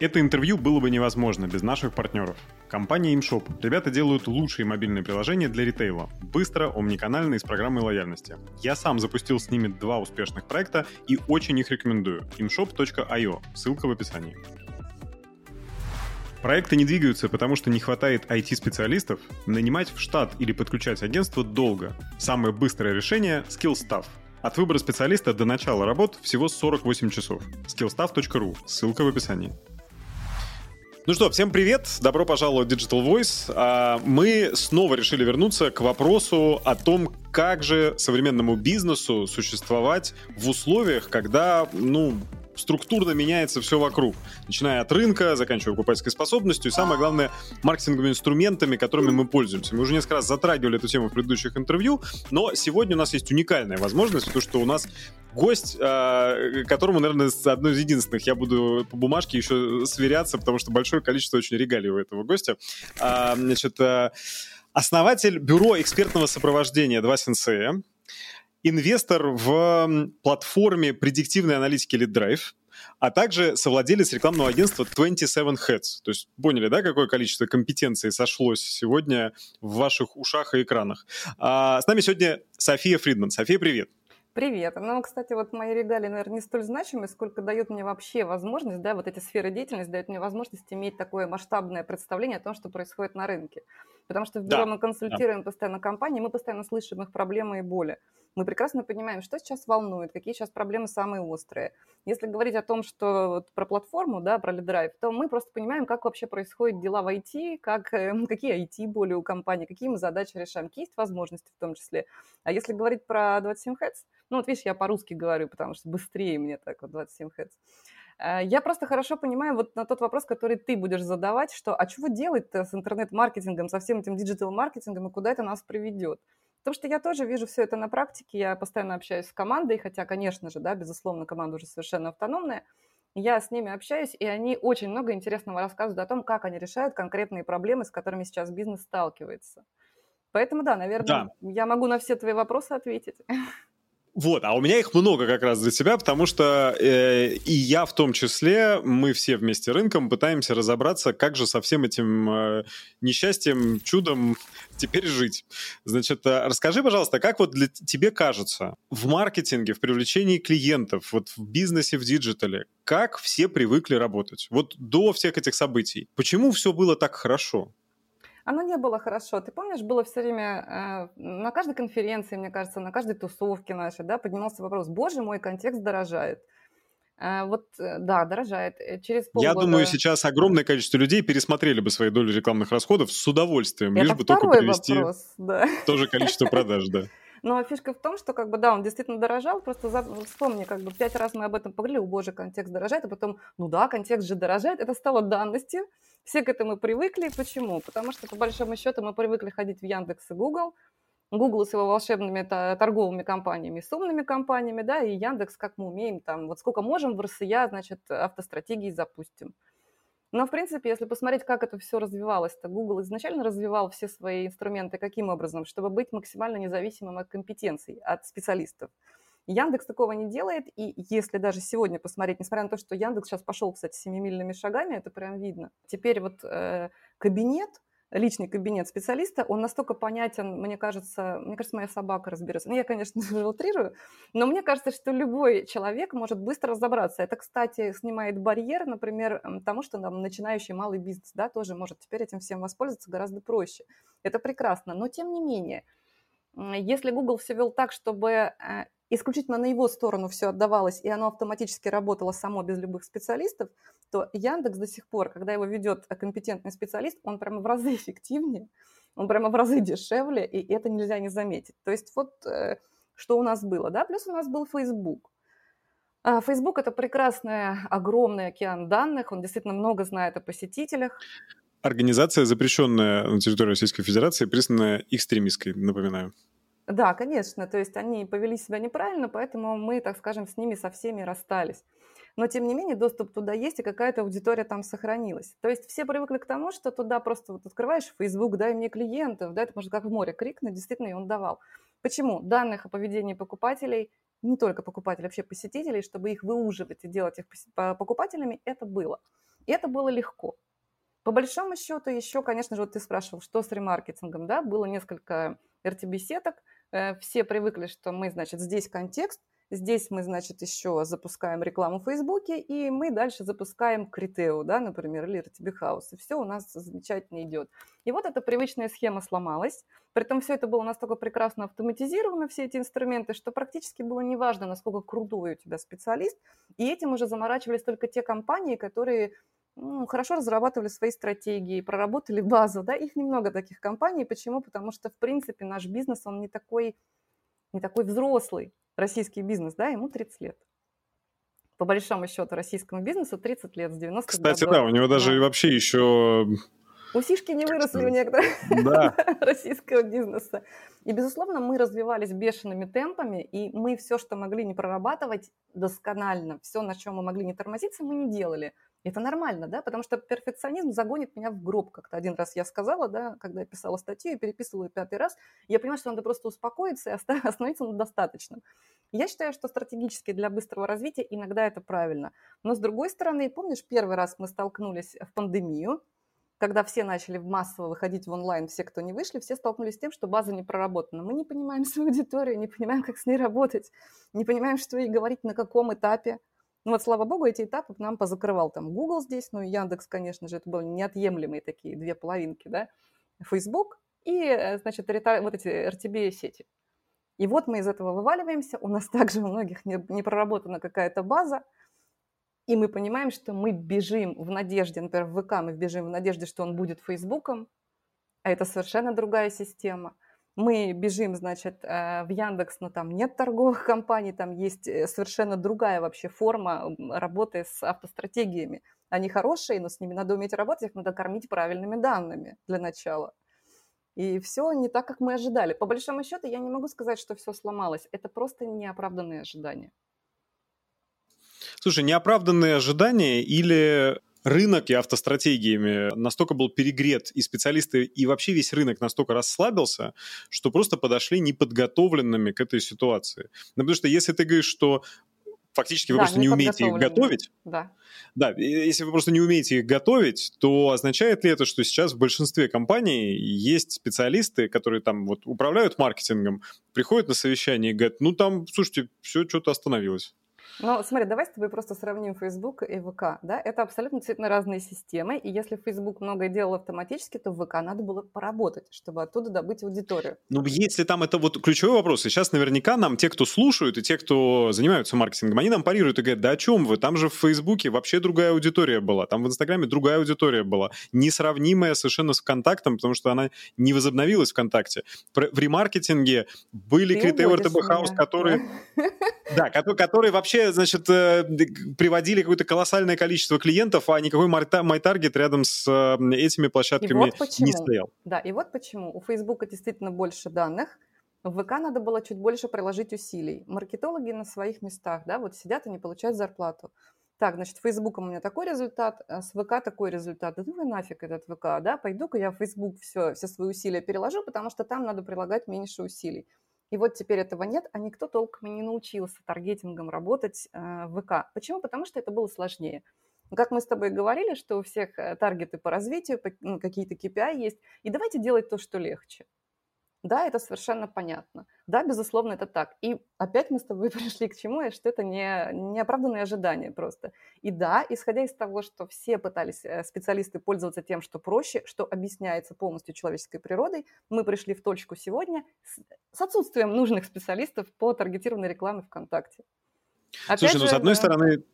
Это интервью было бы невозможно без наших партнеров. Компания ImShop. Ребята делают лучшие мобильные приложения для ритейла. Быстро, омниканально и с программой лояльности. Я сам запустил с ними два успешных проекта и очень их рекомендую. imshop.io. Ссылка в описании. Проекты не двигаются, потому что не хватает IT-специалистов. Нанимать в штат или подключать агентство долго. Самое быстрое решение — SkillStaff. От выбора специалиста до начала работ всего 48 часов. skillstaff.ru. Ссылка в описании. Ну что, всем привет, добро пожаловать в Digital Voice. А, мы снова решили вернуться к вопросу о том, как же современному бизнесу существовать в условиях, когда, ну, структурно меняется все вокруг. Начиная от рынка, заканчивая покупательской способностью и, самое главное, маркетинговыми инструментами, которыми мы пользуемся. Мы уже несколько раз затрагивали эту тему в предыдущих интервью, но сегодня у нас есть уникальная возможность, то, что у нас гость, э, которому, наверное, одной из единственных я буду по бумажке еще сверяться, потому что большое количество очень регалий у этого гостя. А, значит, э, основатель бюро экспертного сопровождения 2 Sensei, инвестор в платформе предиктивной аналитики LeadDrive, а также совладелец рекламного агентства 27 Heads. То есть поняли, да, какое количество компетенций сошлось сегодня в ваших ушах и экранах. А с нами сегодня София Фридман. София, привет. Привет. Ну, кстати, вот мои регалии, наверное, не столь значимы, сколько дают мне вообще возможность, да, вот эти сферы деятельности дают мне возможность иметь такое масштабное представление о том, что происходит на рынке. Потому что в бюро да, мы консультируем да. постоянно компании, мы постоянно слышим их проблемы и боли. Мы прекрасно понимаем, что сейчас волнует, какие сейчас проблемы самые острые. Если говорить о том, что вот про платформу, да, про LeadDrive, то мы просто понимаем, как вообще происходят дела в IT, как, э, какие IT-боли у компании, какие мы задачи решаем, какие есть возможности в том числе. А если говорить про 27 Heads, ну вот видишь, я по-русски говорю, потому что быстрее мне так вот 27 Heads. Э, я просто хорошо понимаю вот на тот вопрос, который ты будешь задавать, что а чего делать-то с интернет-маркетингом, со всем этим диджитал-маркетингом и куда это нас приведет? Потому что я тоже вижу все это на практике, я постоянно общаюсь с командой, хотя, конечно же, да, безусловно, команда уже совершенно автономная, я с ними общаюсь, и они очень много интересного рассказывают о том, как они решают конкретные проблемы, с которыми сейчас бизнес сталкивается. Поэтому, да, наверное, да. я могу на все твои вопросы ответить. Вот, а у меня их много как раз для тебя, потому что э, и я в том числе, мы все вместе рынком пытаемся разобраться, как же со всем этим э, несчастьем, чудом теперь жить. Значит, э, расскажи, пожалуйста, как вот для тебе кажется, в маркетинге, в привлечении клиентов, вот в бизнесе, в digital е, как все привыкли работать? Вот до всех этих событий. Почему все было так хорошо? Оно не было хорошо. Ты помнишь, было все время э, на каждой конференции, мне кажется, на каждой тусовке нашей, да, поднимался вопрос, боже мой, контекст дорожает. Э, вот, э, да, дорожает. Э, через полгода... Я думаю, сейчас огромное количество людей пересмотрели бы свои доли рекламных расходов с удовольствием, Это лишь бы только привести вопрос, да. тоже количество продаж, да. Но фишка в том, что, как бы, да, он действительно дорожал, просто за... вспомни, как бы, пять раз мы об этом поговорили, о боже, контекст дорожает, а потом, ну да, контекст же дорожает, это стало данностью, все к этому привыкли. Почему? Потому что, по большому счету, мы привыкли ходить в Яндекс и Google, Google с его волшебными торговыми компаниями, с умными компаниями, да, и Яндекс, как мы умеем, там, вот сколько можем в РСЯ, значит, автостратегии запустим. Но, в принципе, если посмотреть, как это все развивалось, то Google изначально развивал все свои инструменты каким образом? Чтобы быть максимально независимым от компетенций, от специалистов. Яндекс такого не делает, и если даже сегодня посмотреть, несмотря на то, что Яндекс сейчас пошел, кстати, семимильными шагами, это прям видно. Теперь вот э, кабинет, личный кабинет специалиста, он настолько понятен, мне кажется, мне кажется, моя собака разберется. Ну, я, конечно, утрирую, но мне кажется, что любой человек может быстро разобраться. Это, кстати, снимает барьер, например, тому, что там начинающий малый бизнес, да, тоже может теперь этим всем воспользоваться гораздо проще. Это прекрасно, но тем не менее, если Google все вел так, чтобы э, исключительно на его сторону все отдавалось, и оно автоматически работало само без любых специалистов, то Яндекс до сих пор, когда его ведет компетентный специалист, он прямо в разы эффективнее, он прямо в разы дешевле, и это нельзя не заметить. То есть вот э, что у нас было, да, плюс у нас был Facebook. А, Facebook – это прекрасный, огромный океан данных, он действительно много знает о посетителях. Организация, запрещенная на территории Российской Федерации, признанная экстремистской, напоминаю. Да, конечно, то есть они повели себя неправильно, поэтому мы, так скажем, с ними со всеми расстались. Но, тем не менее, доступ туда есть, и какая-то аудитория там сохранилась. То есть все привыкли к тому, что туда просто вот открываешь Facebook, дай мне клиентов, да, это может как в море крикнуть, действительно, и он давал. Почему? Данных о поведении покупателей, не только покупателей, вообще посетителей, чтобы их выуживать и делать их покупателями, это было. И это было легко. По большому счету, еще, конечно же, вот ты спрашивал, что с ремаркетингом, да, было несколько RTB-сеток, все привыкли, что мы, значит, здесь контекст, Здесь мы, значит, еще запускаем рекламу в Фейсбуке, и мы дальше запускаем Критео, да, например, или RTB House, и все у нас замечательно идет. И вот эта привычная схема сломалась, при этом все это было настолько прекрасно автоматизировано, все эти инструменты, что практически было неважно, насколько крутой у тебя специалист, и этим уже заморачивались только те компании, которые ну, хорошо разрабатывали свои стратегии, проработали базу, да, их немного таких компаний. Почему? Потому что, в принципе, наш бизнес, он не такой, не такой взрослый российский бизнес, да, ему 30 лет. По большому счету российскому бизнесу 30 лет с 90 Кстати, годов. да, у него даже да. вообще еще... Усишки не выросли у некоторых да. российского бизнеса. И, безусловно, мы развивались бешеными темпами, и мы все, что могли не прорабатывать досконально, все, на чем мы могли не тормозиться, мы не делали. Это нормально, да, потому что перфекционизм загонит меня в гроб, как-то один раз я сказала, да, когда я писала статью и переписывала ее пятый раз, я понимаю, что надо просто успокоиться и остановиться на достаточном. Я считаю, что стратегически для быстрого развития иногда это правильно. Но с другой стороны, помнишь, первый раз мы столкнулись в пандемию, когда все начали массово выходить в онлайн, все, кто не вышли, все столкнулись с тем, что база не проработана. Мы не понимаем свою аудиторию, не понимаем, как с ней работать, не понимаем, что ей говорить, на каком этапе. Ну вот, слава богу, эти этапы нам позакрывал там Google здесь, ну и Яндекс, конечно же, это были неотъемлемые такие две половинки, да, Facebook и, э, значит, вот эти RTB-сети. И вот мы из этого вываливаемся, у нас также у многих не, не проработана какая-то база, и мы понимаем, что мы бежим в надежде, например, в ВК мы бежим в надежде, что он будет Фейсбуком, а это совершенно другая система – мы бежим, значит, э, в Яндекс, но там нет торговых компаний, там есть э, совершенно другая вообще форма работы с автостратегиями. Они хорошие, но с ними надо уметь работать, их надо кормить правильными данными для начала. И все не так, как мы ожидали. По большому счету, я не могу сказать, что все сломалось. Это просто неоправданные ожидания. Слушай, неоправданные ожидания или рынок и автостратегиями настолько был перегрет, и специалисты, и вообще весь рынок настолько расслабился, что просто подошли неподготовленными к этой ситуации. Ну, потому что если ты говоришь, что фактически вы да, просто не умеете их готовить. Да. Да, если вы просто не умеете их готовить, то означает ли это, что сейчас в большинстве компаний есть специалисты, которые там вот управляют маркетингом, приходят на совещание и говорят, ну там, слушайте, все что-то остановилось. Ну, смотри, давай с тобой просто сравним Facebook и ВК, да? Это абсолютно действительно разные системы, и если Facebook многое делал автоматически, то в ВК надо было поработать, чтобы оттуда добыть аудиторию. Ну, если там это вот ключевой вопрос, и сейчас наверняка нам те, кто слушают, и те, кто занимаются маркетингом, они нам парируют и говорят, да о чем вы? Там же в Фейсбуке вообще другая аудитория была, там в Инстаграме другая аудитория была, несравнимая совершенно с ВКонтактом, потому что она не возобновилась ВКонтакте. В ремаркетинге были критерии РТБ Хаус, которые... Да, которые вообще значит, э, приводили какое-то колоссальное количество клиентов, а никакой MyTarget рядом с э, этими площадками вот не стоял. Да, и вот почему. У Фейсбука действительно больше данных, в ВК надо было чуть больше приложить усилий. Маркетологи на своих местах, да, вот сидят и не получают зарплату. Так, значит, Фейсбуком у меня такой результат, а с ВК такой результат. Да ну вы нафиг этот ВК, да, пойду-ка я в Фейсбук все, все свои усилия переложу, потому что там надо прилагать меньше усилий. И вот теперь этого нет, а никто толком и не научился таргетингом работать э, в ВК. Почему? Потому что это было сложнее. Как мы с тобой говорили, что у всех э, таргеты по развитию, какие-то KPI есть, и давайте делать то, что легче. Да, это совершенно понятно. Да, безусловно, это так. И опять мы с тобой пришли к чему, что это не неоправданные ожидания просто. И да, исходя из того, что все пытались э, специалисты пользоваться тем, что проще, что объясняется полностью человеческой природой, мы пришли в точку сегодня с, с отсутствием нужных специалистов по таргетированной рекламе ВКонтакте. Опять Слушай, же, ну с одной да, стороны,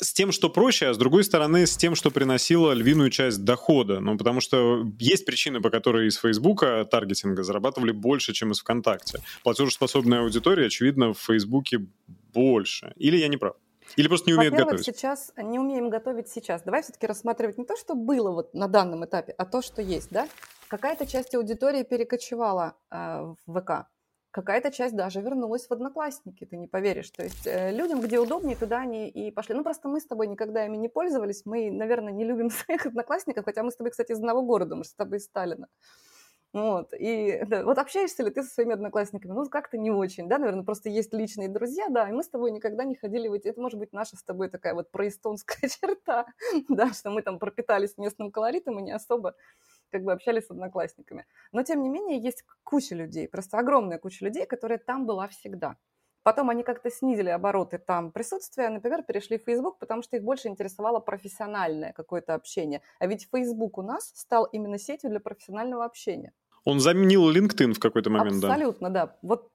с тем, что проще, а с другой стороны, с тем, что приносило львиную часть дохода. Ну, потому что есть причины, по которой из Фейсбука таргетинга зарабатывали больше, чем из ВКонтакте. Платежеспособная аудитория, очевидно, в Фейсбуке больше. Или я не прав? Или просто не умеют готовить? сейчас не умеем готовить сейчас. Давай все-таки рассматривать не то, что было вот на данном этапе, а то, что есть, да? Какая-то часть аудитории перекочевала э, в ВК какая-то часть даже вернулась в Одноклассники, ты не поверишь. То есть э, людям, где удобнее, туда они и пошли. Ну, просто мы с тобой никогда ими не пользовались. Мы, наверное, не любим своих Одноклассников, хотя мы с тобой, кстати, из одного города, мы с тобой из Сталина. Вот, и да, вот общаешься ли ты со своими одноклассниками? Ну, как-то не очень, да, наверное, просто есть личные друзья, да, и мы с тобой никогда не ходили в эти... Это может быть наша с тобой такая вот проэстонская черта, да, что мы там пропитались местным колоритом и не особо как бы общались с одноклассниками. Но, тем не менее, есть куча людей, просто огромная куча людей, которая там была всегда. Потом они как-то снизили обороты там присутствия, например, перешли в Facebook, потому что их больше интересовало профессиональное какое-то общение. А ведь Facebook у нас стал именно сетью для профессионального общения. Он заменил LinkedIn в какой-то момент, Абсолютно, да. да. Вот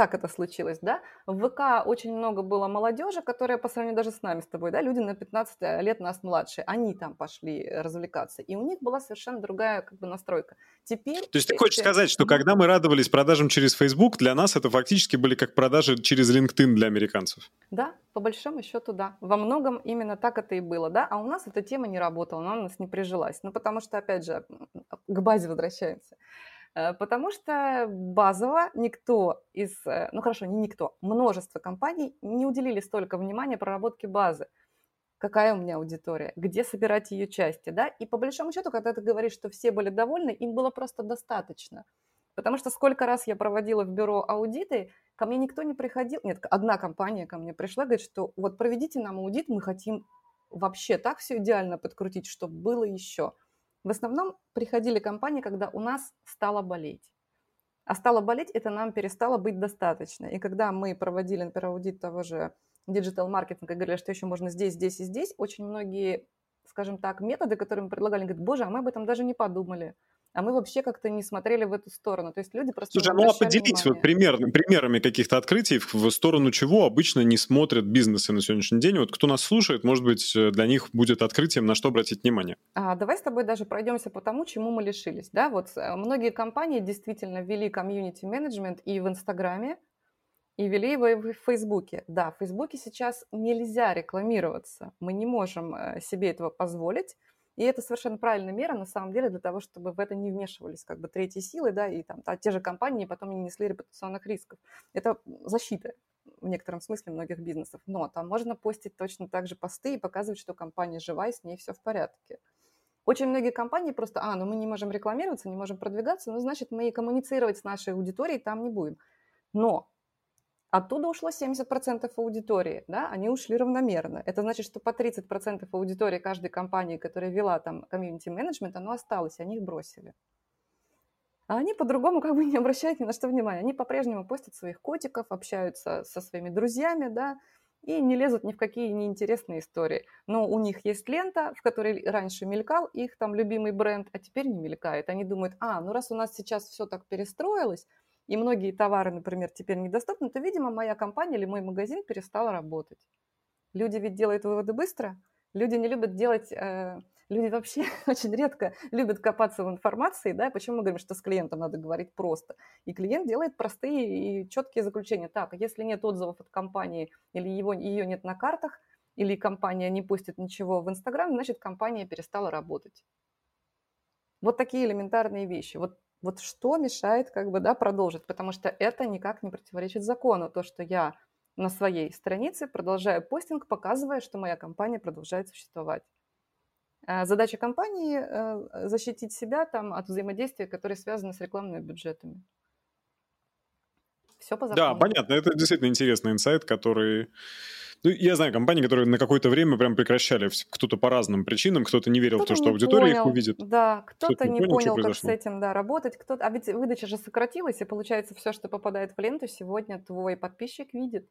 так это случилось, да. В ВК очень много было молодежи, которая по сравнению даже с нами с тобой, да, люди на 15 лет нас младше, они там пошли развлекаться, и у них была совершенно другая как бы настройка. Теперь... То есть ты хочешь сказать, что когда мы радовались продажам через Facebook, для нас это фактически были как продажи через LinkedIn для американцев? Да, по большому счету, да. Во многом именно так это и было, да, а у нас эта тема не работала, она у нас не прижилась. Ну, потому что, опять же, к базе возвращаемся. Э, потому что базово никто из, э, ну хорошо, не никто, множество компаний не уделили столько внимания проработке базы. Какая у меня аудитория, где собирать ее части, да? И по большому счету, когда ты говоришь, что все были довольны, им было просто достаточно. Потому что сколько раз я проводила в бюро аудиты, ко мне никто не приходил. Нет, одна компания ко мне пришла, говорит, что вот проведите нам аудит, мы хотим вообще так все идеально подкрутить, чтобы было еще. В основном приходили компании, когда у нас стало болеть. А стало болеть, это нам перестало быть достаточно. И когда мы проводили, например, аудит того же диджитал-маркетинга, говорили, что еще можно здесь, здесь и здесь, очень многие, скажем так, методы, которые мы предлагали, говорят, боже, а мы об этом даже не подумали а мы вообще как-то не смотрели в эту сторону. То есть люди просто... Слушай, ну а поделись вот пример, примерами каких-то открытий, в сторону чего обычно не смотрят бизнесы на сегодняшний день. Вот кто нас слушает, может быть, э, для них будет открытием, на что обратить внимание. А, давай с тобой даже пройдемся по тому, чему мы лишились. Да, вот э, многие компании действительно ввели комьюнити-менеджмент и в Инстаграме, и ввели его в Фейсбуке. Да, в Фейсбуке сейчас нельзя рекламироваться. Мы не можем э, себе этого позволить. И это совершенно правильная мера, на самом деле, для того, чтобы в это не вмешивались как бы третьи силы, да, и там те же компании потом не несли репутационных рисков. Это защита в некотором смысле многих бизнесов. Но там можно постить точно так же посты и показывать, что компания жива и с ней все в порядке. Очень многие компании просто, а, ну мы не можем рекламироваться, не можем продвигаться, ну значит мы и коммуницировать с нашей аудиторией там не будем. Но Оттуда ушло 70% аудитории, да, они ушли равномерно. Это значит, что по 30% аудитории каждой компании, которая вела там комьюнити-менеджмент, оно осталось, они их бросили. А они по-другому как бы не обращают ни на что внимания. Они по-прежнему постят своих котиков, общаются со своими друзьями, да, и не лезут ни в какие неинтересные истории. Но у них есть лента, в которой раньше мелькал их там любимый бренд, а теперь не мелькает. Они думают, а, ну раз у нас сейчас все так перестроилось, и многие товары, например, теперь недоступны, то, видимо, моя компания или мой магазин перестал работать. Люди ведь делают выводы быстро, люди не любят делать, э, люди вообще очень редко любят копаться в информации, да, почему мы говорим, что с клиентом надо говорить просто. И клиент делает простые и четкие заключения. Так, если нет отзывов от компании или его, ее нет на картах, или компания не постит ничего в Инстаграм, значит, компания перестала работать. Вот такие элементарные вещи. Вот вот что мешает как бы, да, продолжить? Потому что это никак не противоречит закону. То, что я на своей странице продолжаю постинг, показывая, что моя компания продолжает существовать. А задача компании э, защитить себя там, от взаимодействия, которые связаны с рекламными бюджетами. Все по закону. Да, понятно. Это действительно интересный инсайт, который ну, я знаю компании, которые на какое-то время прям прекращали, кто-то по разным причинам, кто-то не верил кто-то в то, что аудитория понял, их увидит. Да, кто-то, кто не, не понял, понял как с этим да, работать, кто-то... а ведь выдача же сократилась, и получается все, что попадает в ленту, сегодня твой подписчик видит.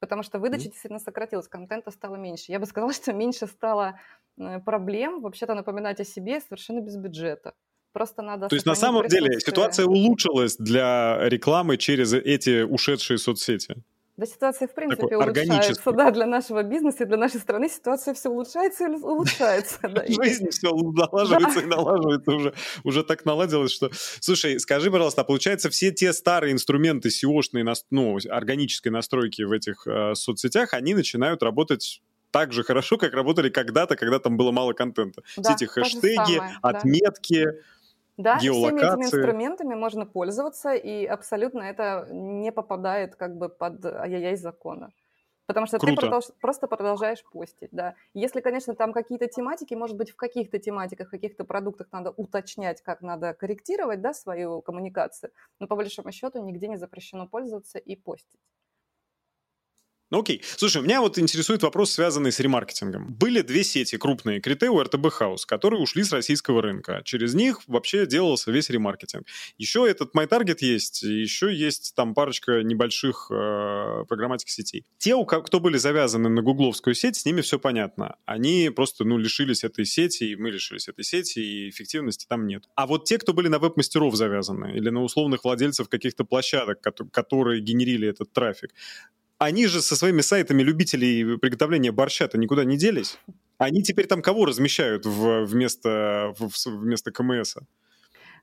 Потому что выдача mm-hmm. действительно сократилась, контента стало меньше. Я бы сказала, что меньше стало э, проблем вообще-то напоминать о себе совершенно без бюджета. Просто надо... То есть на самом деле ситуация улучшилась для рекламы через эти ушедшие соцсети? Да, ситуация в принципе Такой улучшается, да, для нашего бизнеса и для нашей страны ситуация все улучшается и улучшается. Жизнь все налаживается и налаживается уже, уже так наладилось, что... Слушай, скажи, пожалуйста, а получается все те старые инструменты SEO-шные, ну, органической настройки в этих э, соцсетях, они начинают работать так же хорошо, как работали когда-то, когда там было мало контента. Да, все эти хэштеги, самое, отметки, да да, всеми этими инструментами можно пользоваться, и абсолютно это не попадает как бы под ай-яй закона. Потому что Круто. ты продолж, просто продолжаешь постить, да. Если, конечно, там какие-то тематики, может быть, в каких-то тематиках, в каких-то продуктах надо уточнять, как надо корректировать, да, свою коммуникацию, но по большому счету нигде не запрещено пользоваться и постить. Ну окей. Слушай, меня вот интересует вопрос, связанный с ремаркетингом. Были две сети крупные, Критео и РТБ Хаус, которые ушли с российского рынка. Через них вообще делался весь ремаркетинг. Еще этот MyTarget есть, еще есть там парочка небольших э, программатик сетей. Те, у кто были завязаны на гугловскую сеть, с ними все понятно. Они просто, ну, лишились этой сети, и мы лишились этой сети, и эффективности там нет. А вот те, кто были на веб-мастеров завязаны, или на условных владельцев каких-то площадок, которые генерили этот трафик, они же со своими сайтами любителей приготовления борща-то никуда не делись. Они теперь там кого размещают в, вместо, в, вместо КМС?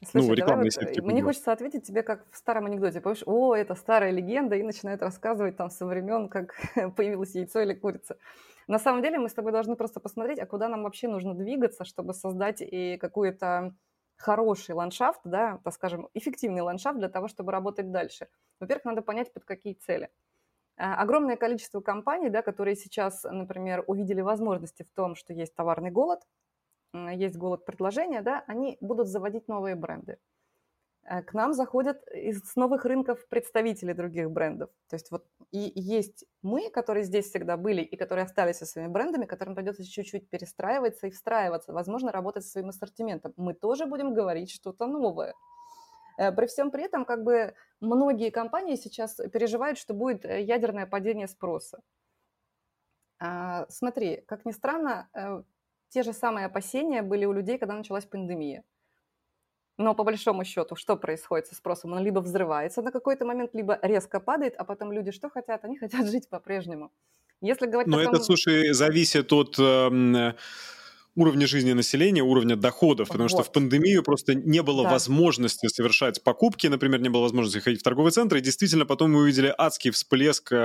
Слушай, ну, рекламные вот, сетки. Мне хочется ответить тебе, как в старом анекдоте. Помнишь, о, это старая легенда, и начинают рассказывать там со времен, как появилось яйцо или курица. На самом деле мы с тобой должны просто посмотреть, а куда нам вообще нужно двигаться, чтобы создать и какую-то хороший ландшафт, да, так скажем, эффективный ландшафт для того, чтобы работать дальше. Во-первых, надо понять, под какие цели. А, огромное количество компаний, да, которые сейчас, например, увидели возможности в том, что есть товарный голод, есть голод предложения, да, они будут заводить новые бренды. Э, к нам заходят из новых рынков представители других брендов. То есть вот и есть мы, которые здесь всегда были и которые остались со своими брендами, которым придется чуть-чуть перестраиваться и встраиваться, возможно, работать со своим ассортиментом. Мы тоже будем говорить что-то новое. Э, при всем при этом, как бы многие компании сейчас переживают, что будет э, ядерное падение спроса. А, смотри, как ни странно, э, те же самые опасения были у людей, когда началась пандемия. Но по большому счету, что происходит со спросом? Он либо взрывается на какой-то момент, либо резко падает, а потом люди что хотят? Они хотят жить по-прежнему. Если говорить Но это, слушай, зависит от э, уровня жизни населения, уровня доходов, потому вот. что в пандемию просто не было да. возможности совершать покупки, например, не было возможности ходить в торговый центр, и действительно потом мы увидели адский всплеск э,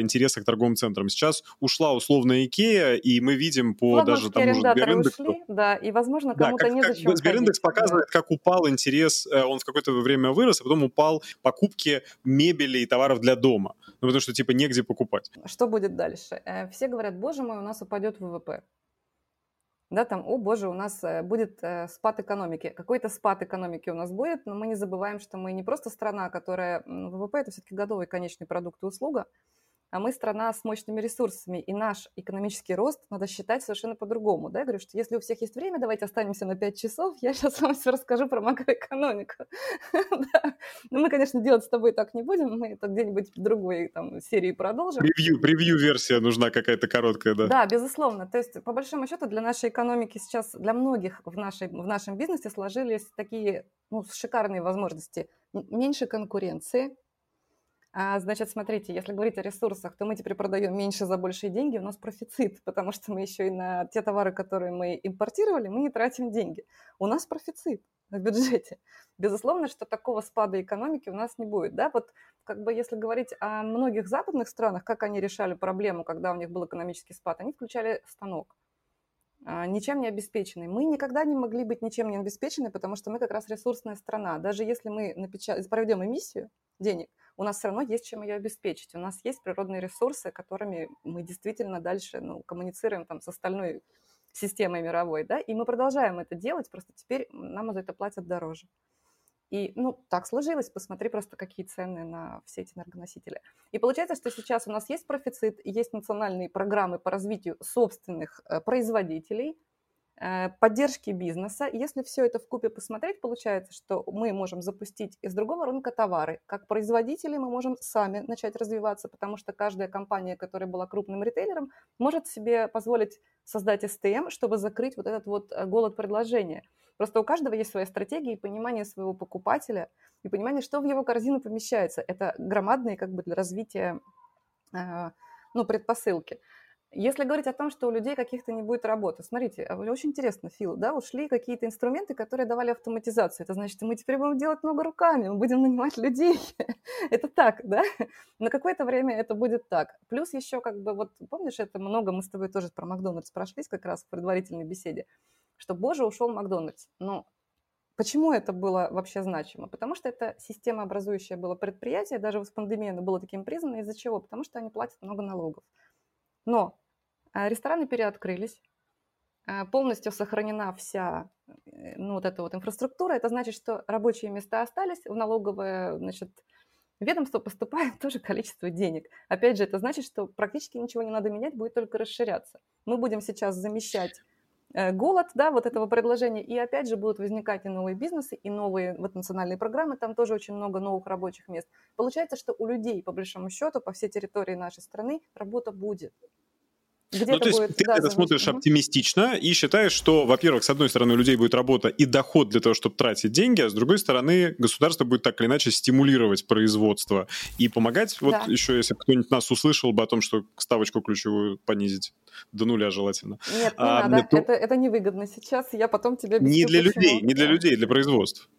интереса к торговым центрам. Сейчас ушла условная Икея, и мы видим по Ладно, даже тому же Сбериндексу... ушли, да, и, возможно, кому-то да, незачем Сбериндекс показывает, да. как упал интерес, э, он в какое-то время вырос, а потом упал покупки мебели и товаров для дома. Ну, потому что, типа, негде покупать. Что будет дальше? Э, все говорят, боже мой, у нас упадет ВВП да, там, о боже, у нас э, будет э, спад экономики. Какой-то спад экономики у нас будет, но мы не забываем, что мы не просто страна, которая, ВВП – это все-таки годовый конечный продукт и услуга, а мы страна с мощными ресурсами, и наш экономический рост надо считать совершенно по-другому. Да? Я говорю, что если у всех есть время, давайте останемся на 5 часов, я сейчас вам все расскажу про макроэкономику. Но мы, конечно, делать с тобой так не будем, мы это где-нибудь в другой серии продолжим. Превью, превью-версия нужна какая-то короткая, да? Да, безусловно. То есть, по большому счету, для нашей экономики сейчас, для многих в, нашей, в нашем бизнесе сложились такие ну, шикарные возможности. Меньше конкуренции, значит, смотрите, если говорить о ресурсах, то мы теперь продаем меньше за большие деньги, у нас профицит, потому что мы еще и на те товары, которые мы импортировали, мы не тратим деньги. У нас профицит в бюджете. Безусловно, что такого спада экономики у нас не будет. Да? Вот как бы если говорить о многих западных странах, как они решали проблему, когда у них был экономический спад, они включали станок а, ничем не обеспеченный. Мы никогда не могли быть ничем не обеспечены, потому что мы как раз ресурсная страна. Даже если мы напечат... проведем эмиссию денег, у нас все равно есть чем ее обеспечить. У нас есть природные ресурсы, которыми мы действительно дальше ну, коммуницируем там, с остальной системой мировой, да, и мы продолжаем это делать, просто теперь нам за это платят дороже. И, ну, так сложилось, посмотри просто, какие цены на все эти энергоносители. И получается, что сейчас у нас есть профицит, есть национальные программы по развитию собственных э, производителей, поддержки бизнеса. Если все это в купе посмотреть, получается, что мы можем запустить из другого рынка товары. Как производители мы можем сами начать развиваться, потому что каждая компания, которая была крупным ритейлером, может себе позволить создать STM, чтобы закрыть вот этот вот э, голод предложения. Просто у каждого есть своя стратегия и понимание своего покупателя, и понимание, что в его корзину помещается. Это громадные как бы для развития э, ну, предпосылки. Если говорить о том, что у людей каких-то не будет работы, смотрите, а очень интересно, Фил, да, ушли какие-то инструменты, которые давали автоматизацию. Это значит, мы теперь будем делать много руками, мы будем нанимать людей. это так, да? На какое-то время это будет так. Плюс еще, как бы, вот помнишь, это много, мы с тобой тоже про Макдональдс прошлись как раз в предварительной беседе, что, боже, ушел Макдональдс. Но Почему это было вообще значимо? Потому что это системообразующее было предприятие, даже в пандемии оно было таким признано. Из-за чего? Потому что они платят много налогов. Но э, рестораны переоткрылись, э, полностью сохранена вся ну, вот эта вот инфраструктура. Это значит, что рабочие места остались, в налоговое значит, ведомство поступает тоже количество денег. Опять же, это значит, что практически ничего не надо менять, будет только расширяться. Мы будем сейчас замещать Э, голод, да, вот этого предложения. И опять же будут возникать и новые бизнесы, и новые вот национальные программы, там тоже очень много новых рабочих мест. Получается, что у людей, по большому счету, по всей территории нашей страны работа будет. Где ну, то есть будет, ты да, это смотришь угу. оптимистично и считаешь, что, во-первых, с одной стороны, у людей будет работа и доход для того, чтобы тратить деньги, а с другой стороны, государство будет так или иначе стимулировать производство и помогать. Вот да. еще, если кто-нибудь нас услышал бы о том, что ставочку ключевую понизить до нуля желательно. Нет, не а, надо, то... это, это невыгодно сейчас, я потом тебе Не для людей, не для людей, для производств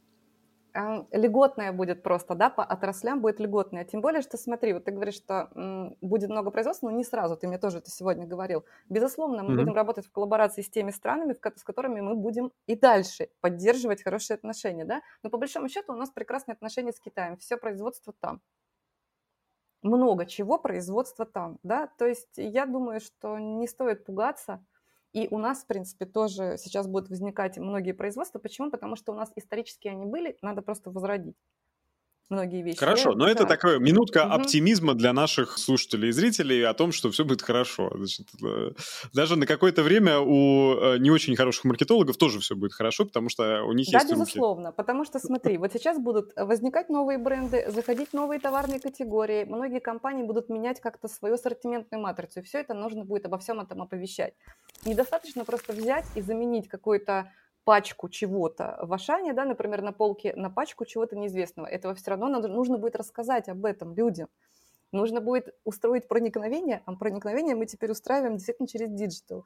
льготная будет просто, да, по отраслям будет льготная. Тем более, что смотри, вот ты говоришь, что м, будет много производства, но не сразу, ты мне тоже это сегодня говорил. Безусловно, мы mm-hmm. будем работать в коллаборации с теми странами, с которыми мы будем и дальше поддерживать хорошие отношения, да. Но по большому счету у нас прекрасные отношения с Китаем, все производство там. Много чего производства там, да. То есть я думаю, что не стоит пугаться, и у нас, в принципе, тоже сейчас будут возникать многие производства. Почему? Потому что у нас исторически они были, надо просто возродить многие вещи. Хорошо, но да. это такая минутка угу. оптимизма для наших слушателей и зрителей о том, что все будет хорошо. Значит, э, даже на какое-то время у э, не очень хороших маркетологов тоже все будет хорошо, потому что у них да, есть Да, безусловно, потому что смотри, вот сейчас будут возникать новые бренды, заходить новые товарные категории, многие компании будут менять как-то свою ассортиментную матрицу, и все это нужно будет обо всем этом оповещать. Недостаточно просто взять и заменить какой-то пачку чего-то в Ашане, да, например, на полке на пачку чего-то неизвестного. Этого все равно надо, нужно будет рассказать об этом людям. Нужно будет устроить проникновение, а проникновение мы теперь устраиваем действительно через digital.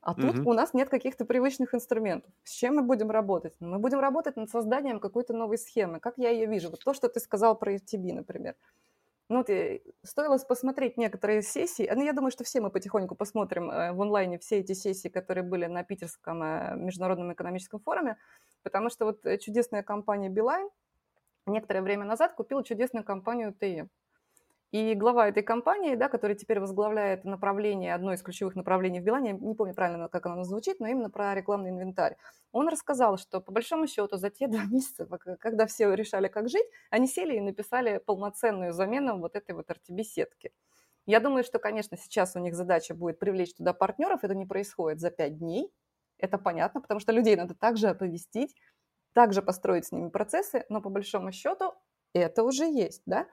А тут угу. у нас нет каких-то привычных инструментов. С чем мы будем работать? Мы будем работать над созданием какой-то новой схемы. Как я ее вижу? Вот то, что ты сказал про FTB, например. Ну, вот, стоило посмотреть некоторые сессии. Ну, я думаю, что все мы потихоньку посмотрим э, в онлайне все эти сессии, которые были на Питерском э, международном экономическом форуме, потому что вот э, чудесная компания Beeline некоторое время назад купила чудесную компанию ТМ. И глава этой компании, да, который теперь возглавляет направление, одно из ключевых направлений в Билане, не помню правильно, как оно звучит, но именно про рекламный инвентарь, он рассказал, что по большому счету за те два месяца, когда все решали, как жить, они сели и написали полноценную замену вот этой вот RTB-сетки. Я думаю, что, конечно, сейчас у них задача будет привлечь туда партнеров, это не происходит за пять дней, это понятно, потому что людей надо также оповестить, также построить с ними процессы, но по большому счету это уже есть, да,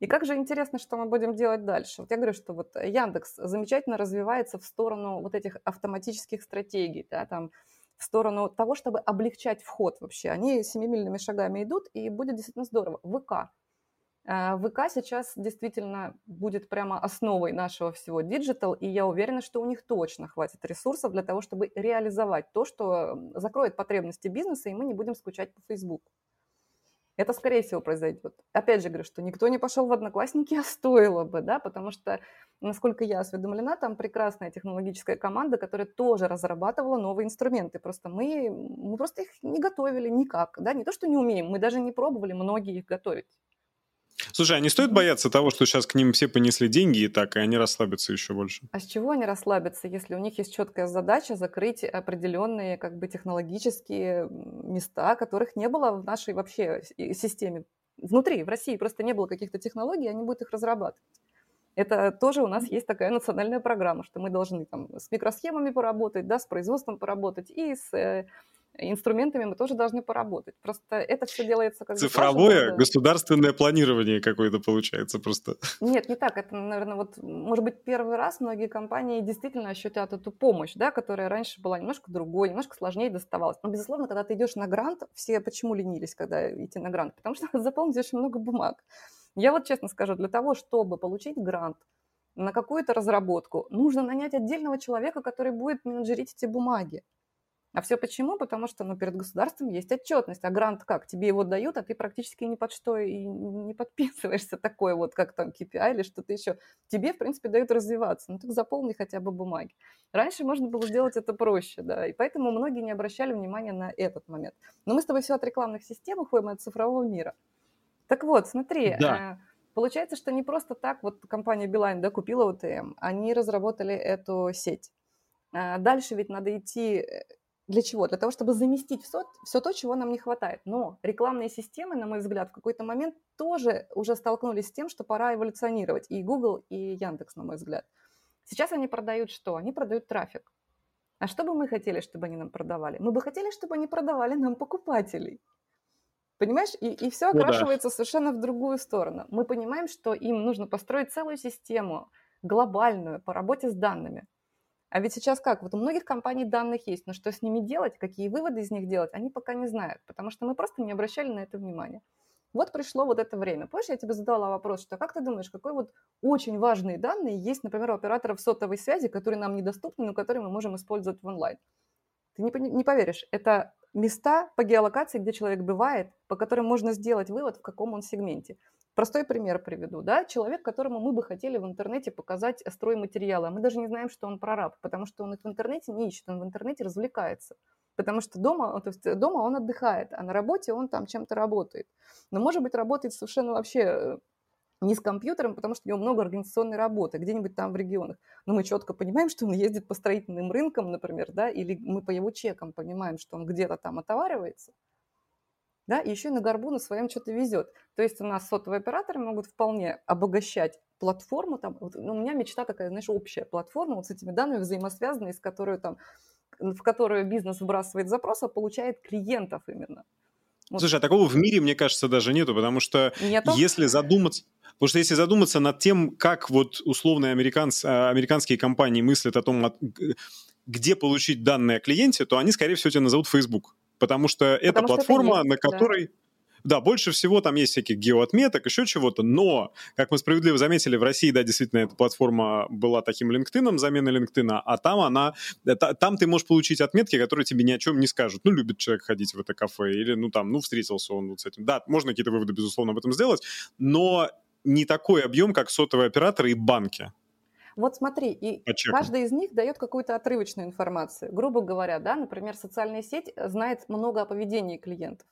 и как же интересно, что мы будем делать дальше. Вот я говорю, что вот Яндекс замечательно развивается в сторону вот этих автоматических стратегий, да, там, в сторону того, чтобы облегчать вход вообще. Они семимильными шагами идут, и будет действительно здорово. ВК. Э, ВК сейчас действительно будет прямо основой нашего всего digital, и я уверена, что у них точно хватит ресурсов для того, чтобы реализовать то, что закроет потребности бизнеса, и мы не будем скучать по Фейсбуку. Это, скорее всего, произойдет. Опять же говорю, что никто не пошел в Одноклассники, а стоило бы, да, потому что, насколько я осведомлена, там прекрасная технологическая команда, которая тоже разрабатывала новые инструменты. Просто мы, мы просто их не готовили никак, да, не то, что не умеем, мы даже не пробовали многие их готовить. Слушай, а не стоит бояться того, что сейчас к ним все понесли деньги и так, и они расслабятся еще больше? А с чего они расслабятся, если у них есть четкая задача закрыть определенные как бы технологические места, которых не было в нашей вообще системе? Внутри, в России просто не было каких-то технологий, они будут их разрабатывать. Это тоже у нас есть такая национальная программа, что мы должны там с микросхемами поработать, да, с производством поработать и с э, инструментами мы тоже должны поработать. Просто это все делается как Цифровое да. государственное планирование какое-то получается просто. Нет, не так. Это, наверное, вот, может быть, первый раз многие компании действительно ощутят эту помощь, да, которая раньше была немножко другой, немножко сложнее доставалась. Но, безусловно, когда ты идешь на грант, все почему ленились, когда идти на грант? Потому что заполнить очень много бумаг. Я вот честно скажу, для того, чтобы получить грант, на какую-то разработку, нужно нанять отдельного человека, который будет менеджерить эти бумаги. А все почему? Потому что ну, перед государством есть отчетность. А грант как? Тебе его дают, а ты практически ни под что и не подписываешься такой вот, как там KPI или что-то еще. Тебе, в принципе, дают развиваться. Ну, так заполни хотя бы бумаги. Раньше можно было сделать это проще, да, и поэтому многие не обращали внимания на этот момент. Но мы с тобой все от рекламных систем уходим от цифрового мира. Так вот, смотри, да. Получается, что не просто так вот компания Билайн да, купила ОТМ, они разработали эту сеть. А дальше ведь надо идти э, для чего? Для того, чтобы заместить все, все то, чего нам не хватает. Но рекламные системы, на мой взгляд, в какой-то момент тоже уже столкнулись с тем, что пора эволюционировать. И Google, и Яндекс, на мой взгляд. Сейчас они продают что? Они продают трафик. А что бы мы хотели, чтобы они нам продавали? Мы бы хотели, чтобы они продавали нам покупателей. Понимаешь? И, и все окрашивается ну, да. совершенно в другую сторону. Мы понимаем, что им нужно построить целую систему глобальную по работе с данными. А ведь сейчас как? Вот у многих компаний данных есть, но что с ними делать, какие выводы из них делать, они пока не знают, потому что мы просто не обращали на это внимания. Вот пришло вот это время. Помнишь, я тебе задала вопрос, что как ты думаешь, какой вот очень важные данные есть, например, у операторов сотовой связи, которые нам недоступны, но которые мы можем использовать в онлайн? Ты не, не поверишь, это места по геолокации, где человек бывает, по которым можно сделать вывод, в каком он сегменте. Простой пример приведу. Да? Человек, которому мы бы хотели в интернете показать стройматериалы, а мы даже не знаем, что он прораб, потому что он их в интернете не ищет, он в интернете развлекается. Потому что дома, то есть дома он отдыхает, а на работе он там чем-то работает. Но, может быть, работает совершенно вообще э, не с компьютером, потому что у него много организационной работы, где-нибудь там в регионах. Но мы четко понимаем, что он ездит по строительным рынкам, например, да, или мы по его чекам понимаем, что он где-то там отоваривается, да, и еще и на горбу на своем что-то везет. То есть у нас сотовые операторы могут вполне обогащать платформу, там, вот, ну, у меня мечта такая, знаешь, общая платформа вот с этими данными взаимосвязанные, с которой там, в которую бизнес вбрасывает запрос, а получает клиентов именно. Вот. Слушай, а такого в мире, мне кажется, даже нету, потому что нету? если задуматься... Потому что если задуматься над тем, как вот условные американц... А, американские компании мыслят о том, где получить данные о клиенте, то они, скорее всего, тебя назовут Facebook. Потому что потому это что платформа, это есть, на которой... Да да, больше всего там есть всяких геоотметок, еще чего-то, но, как мы справедливо заметили, в России, да, действительно, эта платформа была таким LinkedIn, замена LinkedIn, а там она, там ты можешь получить отметки, которые тебе ни о чем не скажут. Ну, любит человек ходить в это кафе, или, ну, там, ну, встретился он вот с этим. Да, можно какие-то выводы, безусловно, об этом сделать, но не такой объем, как сотовые операторы и банки. Вот смотри, и каждый из них дает какую-то отрывочную информацию. Грубо говоря, да, например, социальная сеть знает много о поведении клиентов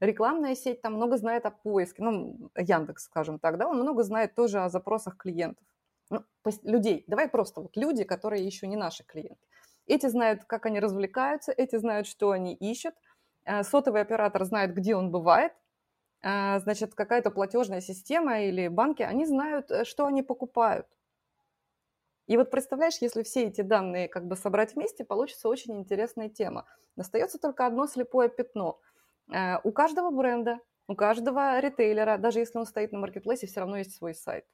рекламная сеть там много знает о поиске, ну, Яндекс, скажем так, да, он много знает тоже о запросах клиентов. Ну, людей, давай просто вот люди, которые еще не наши клиенты. Эти знают, как они развлекаются, эти знают, что они ищут, э, сотовый оператор знает, где он бывает, э, значит, какая-то платежная система или банки, они знают, э, что они покупают. И вот представляешь, если все эти данные как бы собрать вместе, получится очень интересная тема. Остается только одно слепое пятно – Э, у каждого бренда, у каждого ритейлера, даже если он стоит на маркетплейсе, все равно есть свой сайт.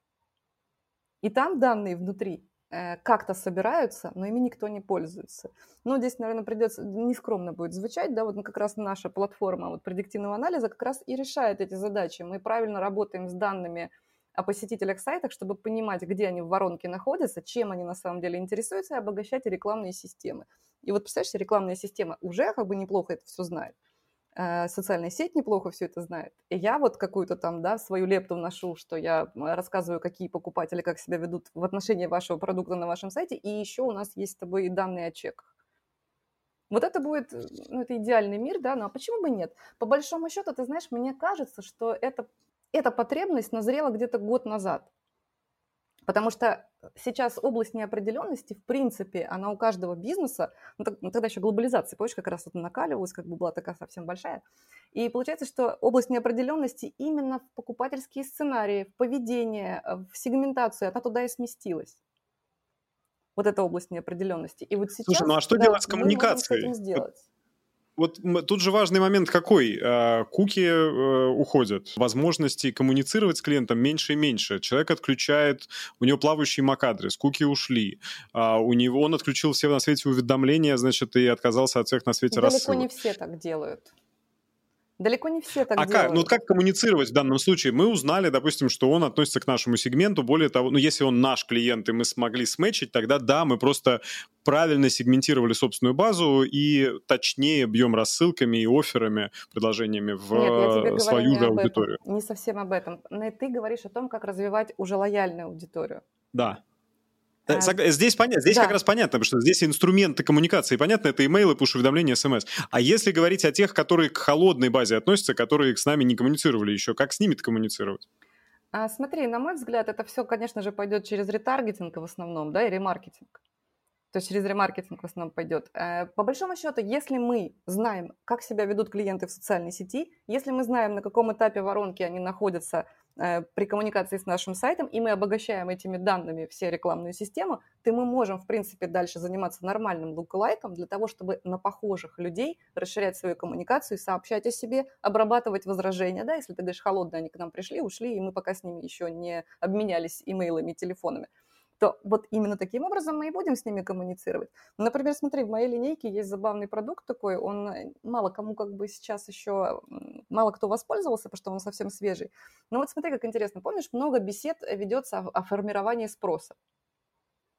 И там данные внутри э, как-то собираются, но ими никто не пользуется. Но здесь, наверное, придется, нескромно будет звучать, да, вот как раз наша платформа вот, предиктивного анализа как раз и решает эти задачи. Мы правильно работаем с данными о посетителях сайтах, чтобы понимать, где они в воронке находятся, чем они на самом деле интересуются, и обогащать рекламные системы. И вот, представляешь, рекламная система уже как бы неплохо это все знает. Э, социальная сеть неплохо все это знает. И я вот какую-то там, да, свою лепту вношу, что я рассказываю, какие покупатели как себя ведут в отношении вашего продукта на вашем сайте, и еще у нас есть с тобой данные о чеках. Вот это будет, э, ну, это идеальный мир, да, ну а почему бы нет? По большому счету, ты знаешь, мне кажется, что это, эта потребность назрела где-то год назад. Потому что сейчас область неопределенности, в принципе, она у каждого бизнеса, ну, ну тогда еще глобализация, помнишь, как раз это накаливалась, как бы была такая совсем большая. И получается, что область неопределенности именно в покупательские сценарии, в поведение, в сегментацию, она туда и сместилась. Вот эта область неопределенности. И вот сейчас, Слушай, ну а что делать с коммуникацией? Мы с этим сделать вот тут же важный момент какой? А, куки э, уходят. Возможности коммуницировать с клиентом меньше и меньше. Человек отключает, у него плавающий MAC-адрес, куки ушли. А, у него он отключил все на свете уведомления, значит, и отказался от всех на свете Далеко рассылок. не все так делают. Далеко не все так а делают. Как? Ну, как коммуницировать в данном случае? Мы узнали, допустим, что он относится к нашему сегменту. Более того, ну, если он наш клиент, и мы смогли сметчить, тогда да, мы просто правильно сегментировали собственную базу и точнее бьем рассылками и офферами, предложениями в Нет, свою же аудиторию. Не совсем об этом. Ты говоришь о том, как развивать уже лояльную аудиторию. Да. А, здесь понятно, здесь да. как раз понятно, потому что здесь инструменты коммуникации, понятно, это имейлы, пуш-уведомления, смс. А если говорить о тех, которые к холодной базе относятся, которые с нами не коммуницировали еще, как с ними коммуницировать? А, смотри, на мой взгляд, это все, конечно же, пойдет через ретаргетинг в основном, да, и ремаркетинг. То через ремаркетинг в основном пойдет. Э, по большому счету, если мы знаем, как себя ведут клиенты в социальной сети, если мы знаем, на каком этапе воронки они находятся Э, при коммуникации с нашим сайтом, и мы обогащаем этими данными все рекламную систему, то мы можем, в принципе, дальше заниматься нормальным лук-лайком для того, чтобы на похожих людей расширять свою коммуникацию, сообщать о себе, обрабатывать возражения, да, если ты говоришь, холодные они к нам пришли, ушли, и мы пока с ними еще не обменялись имейлами, телефонами то вот именно таким образом мы и будем с ними коммуницировать. Например, смотри, в моей линейке есть забавный продукт такой, он э, мало кому как бы сейчас еще, мало кто воспользовался, потому что он совсем свежий. Но вот смотри, как интересно, помнишь, много бесед ведется о, о формировании спроса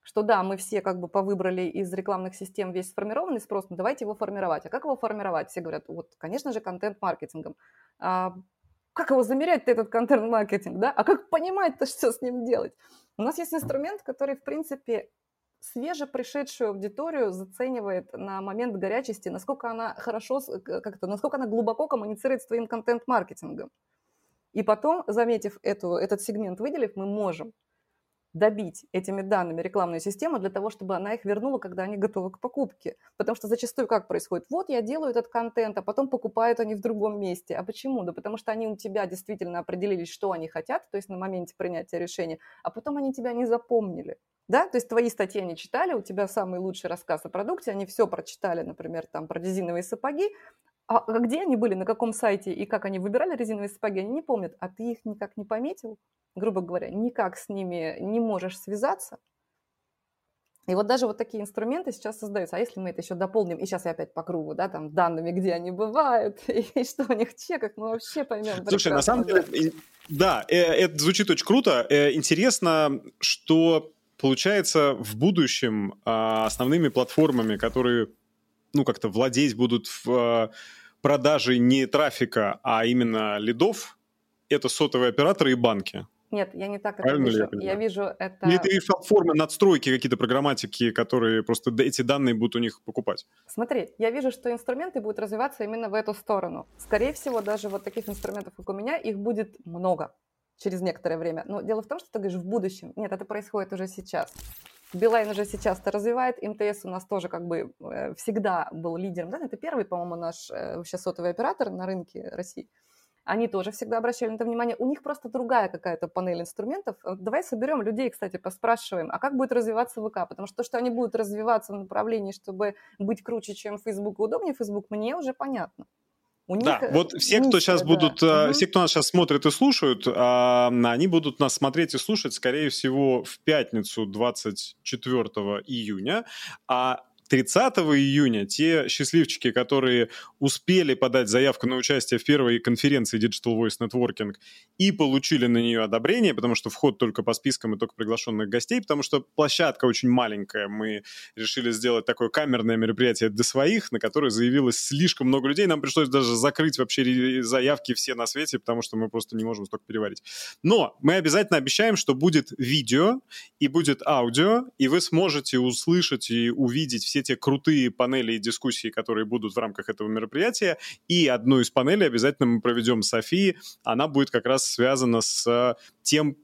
что да, мы все как бы повыбрали из рекламных систем весь сформированный спрос, но давайте его формировать. А как его формировать? Все говорят, вот, конечно же, контент-маркетингом. А как его замерять этот контент-маркетинг, да? А как понимать-то, что с ним делать? У нас есть инструмент, который, в принципе, свеже пришедшую аудиторию заценивает на момент горячести, насколько она хорошо, как это, насколько она глубоко коммуницирует с твоим контент-маркетингом. И потом, заметив эту, этот сегмент, выделив, мы можем добить этими данными рекламную систему для того, чтобы она их вернула, когда они готовы к покупке. Потому что зачастую как происходит? Вот я делаю этот контент, а потом покупают они в другом месте. А почему? Да потому что они у тебя действительно определились, что они хотят, то есть на моменте принятия решения, а потом они тебя не запомнили. Да, то есть твои статьи они читали, у тебя самый лучший рассказ о продукте, они все прочитали, например, там про резиновые сапоги, а где они были, на каком сайте и как они выбирали резиновые сапоги, они не помнят, а ты их никак не пометил, грубо говоря, никак с ними не можешь связаться. И вот даже вот такие инструменты сейчас создаются. А если мы это еще дополним, и сейчас я опять по кругу, да, там данными, где они бывают, и что у них в чеках, мы вообще поймем. Слушай, на самом деле, да, э, это звучит очень круто. Э, интересно, что получается в будущем а, основными платформами, которые ну, как-то владеть будут в э, продаже не трафика, а именно лидов, это сотовые операторы и банки. Нет, я не так Правильно это вижу. Я, я вижу это... Или ты платформы, надстройки, какие-то программатики, которые просто эти данные будут у них покупать? Смотри, я вижу, что инструменты будут развиваться именно в эту сторону. Скорее всего, даже вот таких инструментов, как у меня, их будет много через некоторое время. Но дело в том, что ты говоришь в будущем. Нет, это происходит уже сейчас. Билайн уже сейчас это развивает, МТС у нас тоже как бы э, всегда был лидером, да, это первый, по-моему, наш э, вообще сотовый оператор на рынке России. Они тоже всегда обращали на это внимание. У них просто другая какая-то панель инструментов. Давай соберем людей, кстати, поспрашиваем, а как будет развиваться ВК? Потому что то, что они будут развиваться в направлении, чтобы быть круче, чем Facebook, удобнее Facebook, мне уже понятно. У да, э, вот все, кто сейчас да. будут, угу. все, кто нас сейчас смотрит и слушают, а, они будут нас смотреть и слушать, скорее всего, в пятницу 24 июня, а 30 июня те счастливчики, которые успели подать заявку на участие в первой конференции Digital Voice Networking и получили на нее одобрение, потому что вход только по спискам и только приглашенных гостей, потому что площадка очень маленькая. Мы решили сделать такое камерное мероприятие для своих, на которое заявилось слишком много людей. Нам пришлось даже закрыть вообще заявки все на свете, потому что мы просто не можем столько переварить. Но мы обязательно обещаем, что будет видео и будет аудио, и вы сможете услышать и увидеть все все те крутые панели и дискуссии, которые будут в рамках этого мероприятия. И одну из панелей обязательно мы проведем с Софией. Она будет как раз связана с тем,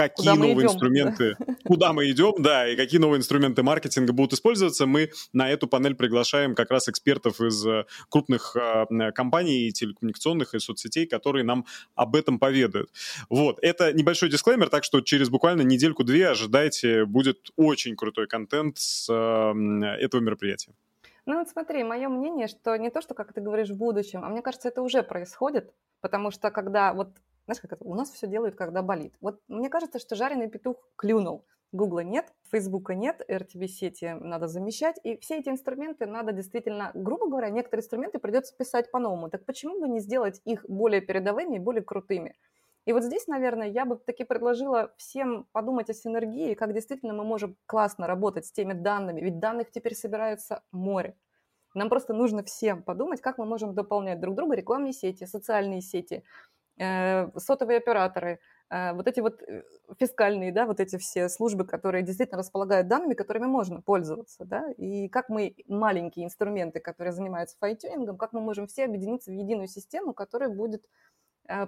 какие куда новые идем, инструменты, да? куда мы идем, да, и какие новые инструменты маркетинга будут использоваться, мы на эту панель приглашаем как раз экспертов из э, крупных э, компаний, телекоммуникационных и соцсетей, которые нам об этом поведают. Вот, это небольшой дисклеймер, так что через буквально недельку-две ожидайте, будет очень крутой контент с э, этого мероприятия. Ну вот смотри, мое мнение, что не то, что, как ты говоришь, в будущем, а мне кажется, это уже происходит, потому что когда вот знаешь, как это, у нас все делают, когда болит. Вот мне кажется, что жареный петух клюнул. Гугла нет, Фейсбука нет, RTB-сети надо замещать, и все эти инструменты надо действительно, грубо говоря, некоторые инструменты придется писать по-новому. Так почему бы не сделать их более передовыми и более крутыми? И вот здесь, наверное, я бы таки предложила всем подумать о синергии, как действительно мы можем классно работать с теми данными, ведь данных теперь собирается море. Нам просто нужно всем подумать, как мы можем дополнять друг друга рекламные сети, социальные сети, сотовые операторы, э, вот эти вот э, фискальные, да, вот эти все службы, которые действительно располагают данными, которыми можно пользоваться, да, и как мы, маленькие инструменты, которые занимаются файтюнингом, как мы можем все объединиться в единую систему, которая будет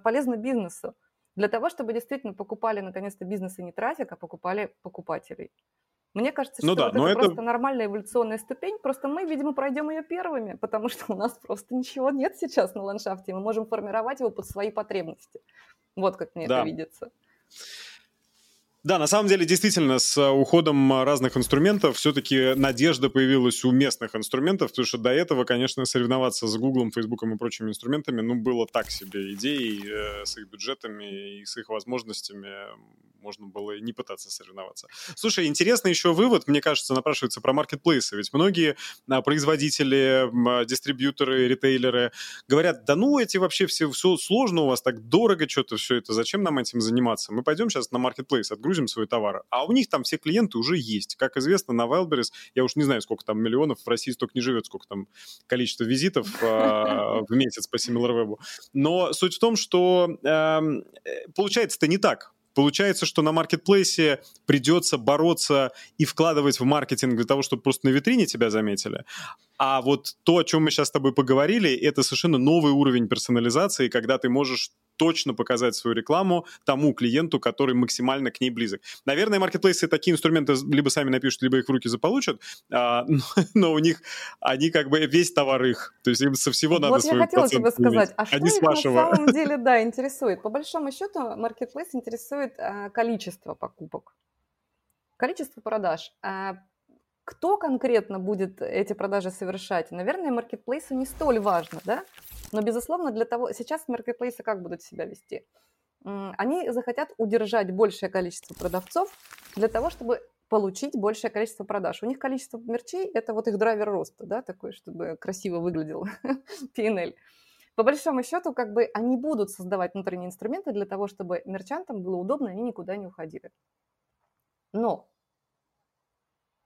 полезна бизнесу. Для того, чтобы действительно покупали наконец-то бизнесы не трафик, а покупали покупателей. Мне кажется, ну что да, вот это, это просто нормальная эволюционная ступень, просто мы, видимо, пройдем ее первыми, потому что у нас просто ничего нет сейчас на ландшафте, мы можем формировать его под свои потребности. Вот как мне да. это видится. Да, на самом деле, действительно, с э, уходом э, разных инструментов все-таки надежда появилась у местных инструментов, потому что до этого, конечно, соревноваться с Гуглом, Фейсбуком и прочими инструментами, ну, было так себе идеей э, с их бюджетами и с их возможностями можно было и не пытаться соревноваться. Слушай, интересный еще вывод, мне кажется, напрашивается про маркетплейсы. Ведь многие а, производители, дистрибьюторы, ритейлеры говорят, да ну, эти вообще все, все сложно у вас, так дорого что-то все это, зачем нам этим заниматься? Мы пойдем сейчас на маркетплейс, отгрузим свой товар. А у них там все клиенты уже есть. Как известно, на Wildberries, я уж не знаю, сколько там миллионов, в России столько не живет, сколько там количество визитов а, в месяц по SimilarWeb. Но суть в том, что эм, э, получается это не так. Получается, что на маркетплейсе придется бороться и вкладывать в маркетинг для того, чтобы просто на витрине тебя заметили. А вот то, о чем мы сейчас с тобой поговорили, это совершенно новый уровень персонализации, когда ты можешь точно показать свою рекламу тому клиенту, который максимально к ней близок. Наверное, маркетплейсы такие инструменты либо сами напишут, либо их в руки заполучат, а, но, но у них они как бы весь товар их, то есть им со всего надо Вот я хотела тебе сказать, а что их на самом деле, да, интересует? По большому счету, маркетплейс интересует а, количество покупок, количество продаж. А кто конкретно будет эти продажи совершать? Наверное, маркетплейсу не столь важно, да? Но, безусловно, для того... Сейчас маркетплейсы как будут себя вести? Они захотят удержать большее количество продавцов для того, чтобы получить большее количество продаж. У них количество мерчей – это вот их драйвер роста, да, такой, чтобы красиво выглядел PNL. По большому счету, как бы они будут создавать внутренние инструменты для того, чтобы мерчантам было удобно, они никуда не уходили. Но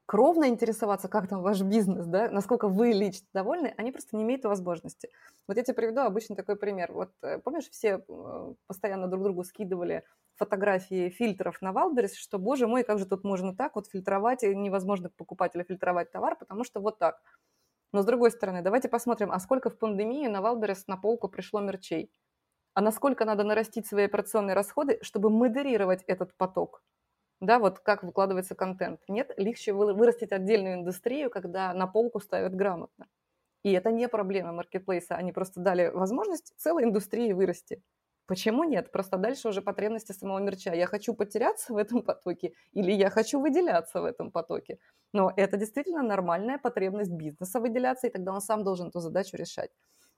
кровно интересоваться, как там ваш бизнес, да, насколько вы лично довольны, они просто не имеют возможности. Вот я тебе приведу обычно такой пример. Вот э, помнишь, все э, постоянно друг другу скидывали фотографии фильтров на Wildberries, что, боже мой, как же тут можно так вот фильтровать, и невозможно покупателя фильтровать товар, потому что вот так. Но с другой стороны, давайте посмотрим, а сколько в пандемии на Wildberries на полку пришло мерчей? А насколько надо нарастить свои операционные расходы, чтобы модерировать этот поток? Да, вот как выкладывается контент. Нет, легче вырастить отдельную индустрию, когда на полку ставят грамотно. И это не проблема маркетплейса, они просто дали возможность целой индустрии вырасти. Почему нет? Просто дальше уже потребности самого мерча. Я хочу потеряться в этом потоке или я хочу выделяться в этом потоке. Но это действительно нормальная потребность бизнеса выделяться, и тогда он сам должен эту задачу решать.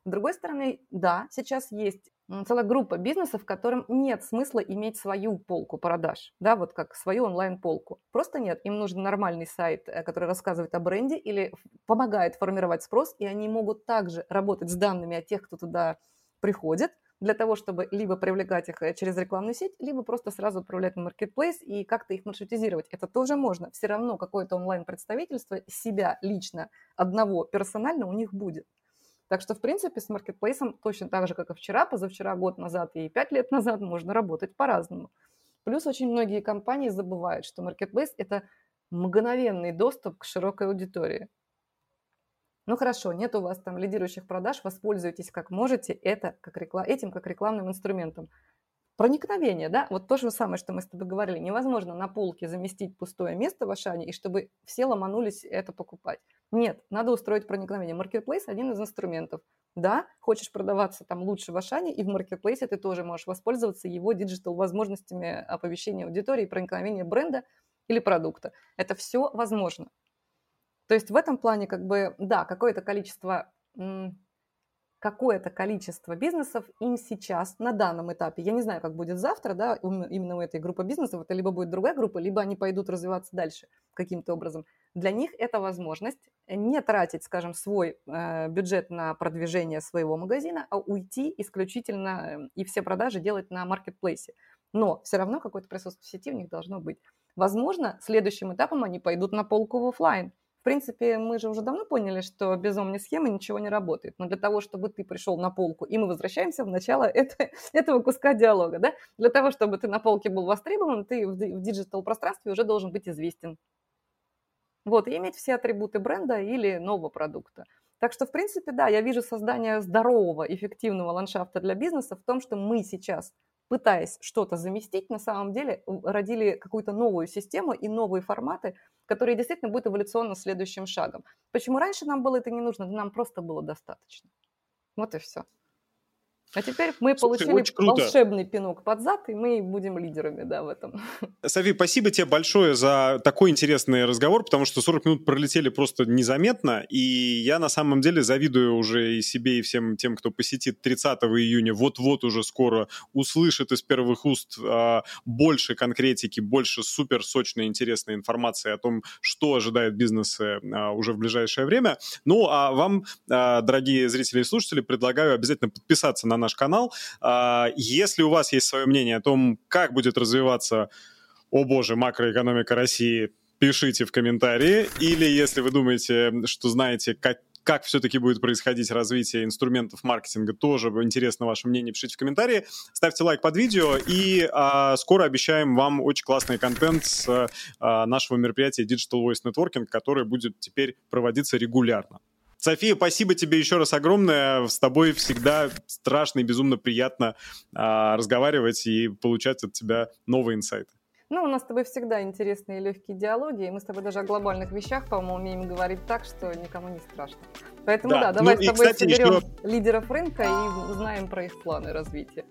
С другой стороны, да, сейчас есть целая группа бизнесов, которым нет смысла иметь свою полку продаж, да, вот как свою онлайн-полку. Просто нет, им нужен нормальный сайт, э, который рассказывает о бренде или помогает формировать спрос, и они могут также работать с данными о тех, кто туда приходит, для того, чтобы либо привлекать их э, через рекламную сеть, либо просто сразу отправлять на маркетплейс и как-то их маршрутизировать. Это тоже можно. Все равно какое-то онлайн-представительство себя лично одного персонально у них будет. Так что, в принципе, с маркетплейсом точно так же, как и вчера, позавчера, год назад и пять лет назад можно работать по-разному. Плюс очень многие компании забывают, что маркетплейс – это мгновенный доступ к широкой аудитории. Ну хорошо, нет у вас там лидирующих продаж, воспользуйтесь как можете это, как реклам... этим как рекламным инструментом. Проникновение, да, вот то же самое, что мы с тобой говорили. Невозможно на полке заместить пустое место в Ашане, и чтобы все ломанулись это покупать. Нет, надо устроить проникновение. Маркетплейс – один из инструментов. Да, хочешь продаваться там лучше в Ашане, и в маркетплейсе ты тоже можешь воспользоваться его digital возможностями оповещения аудитории, проникновения бренда или продукта. Это все возможно. То есть в этом плане, как бы, да, какое-то количество какое-то количество бизнесов им сейчас на данном этапе, я не знаю, как будет завтра, да, именно у этой группы бизнесов, это либо будет другая группа, либо они пойдут развиваться дальше каким-то образом. Для них это возможность не тратить, скажем, свой э, бюджет на продвижение своего магазина, а уйти исключительно э, и все продажи делать на маркетплейсе. Но все равно какое-то присутствие в сети у них должно быть. Возможно, следующим этапом они пойдут на полку в офлайн, в принципе, мы же уже давно поняли, что без омни-схемы ничего не работает. Но для того, чтобы ты пришел на полку, и мы возвращаемся в начало это, этого куска диалога, да? Для того, чтобы ты на полке был востребован, ты в, в диджитал-пространстве уже должен быть известен. Вот, и иметь все атрибуты бренда или нового продукта. Так что, в принципе, да, я вижу создание здорового, эффективного ландшафта для бизнеса в том, что мы сейчас пытаясь что-то заместить, на самом деле родили какую-то новую систему и новые форматы, которые действительно будут эволюционно следующим шагом. Почему раньше нам было это не нужно? Нам просто было достаточно. Вот и все. А теперь мы Слушай, получили волшебный пинок под зад, и мы будем лидерами, да, в этом. Софи, спасибо тебе большое за такой интересный разговор, потому что 40 минут пролетели просто незаметно, и я на самом деле завидую уже и себе, и всем тем, кто посетит 30 июня, вот-вот уже скоро услышит из первых уст а, больше конкретики, больше супер сочной интересной информации о том, что ожидает бизнесы а, уже в ближайшее время. Ну, а вам, а, дорогие зрители и слушатели, предлагаю обязательно подписаться на наш канал. А, если у вас есть свое мнение о том, как будет развиваться, о боже, макроэкономика России, пишите в комментарии. Или если вы думаете, что знаете, как как все-таки будет происходить развитие инструментов маркетинга, тоже интересно ваше мнение, пишите в комментарии. Ставьте лайк под видео, и а, скоро обещаем вам очень классный контент с а, нашего мероприятия Digital Voice Networking, который будет теперь проводиться регулярно. София, спасибо тебе еще раз огромное. С тобой всегда страшно и безумно приятно а, разговаривать и получать от тебя новые инсайты. Ну, у нас с тобой всегда интересные и легкие диалоги, и мы с тобой даже о глобальных вещах, по-моему, умеем говорить так, что никому не страшно. Поэтому да, да давай ну, с тобой кстати, соберем еще... лидеров рынка и узнаем про их планы развития.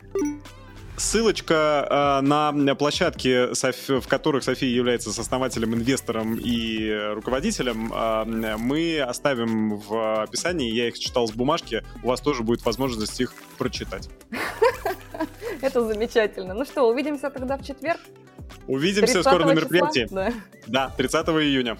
Ссылочка э, на площадки, в которых София является сооснователем, инвестором и руководителем, э, мы оставим в описании. Я их читал с бумажки. У вас тоже будет возможность их прочитать. Это замечательно. Ну что, увидимся тогда в четверг? Увидимся скоро на мероприятии. Да. да, 30 июня.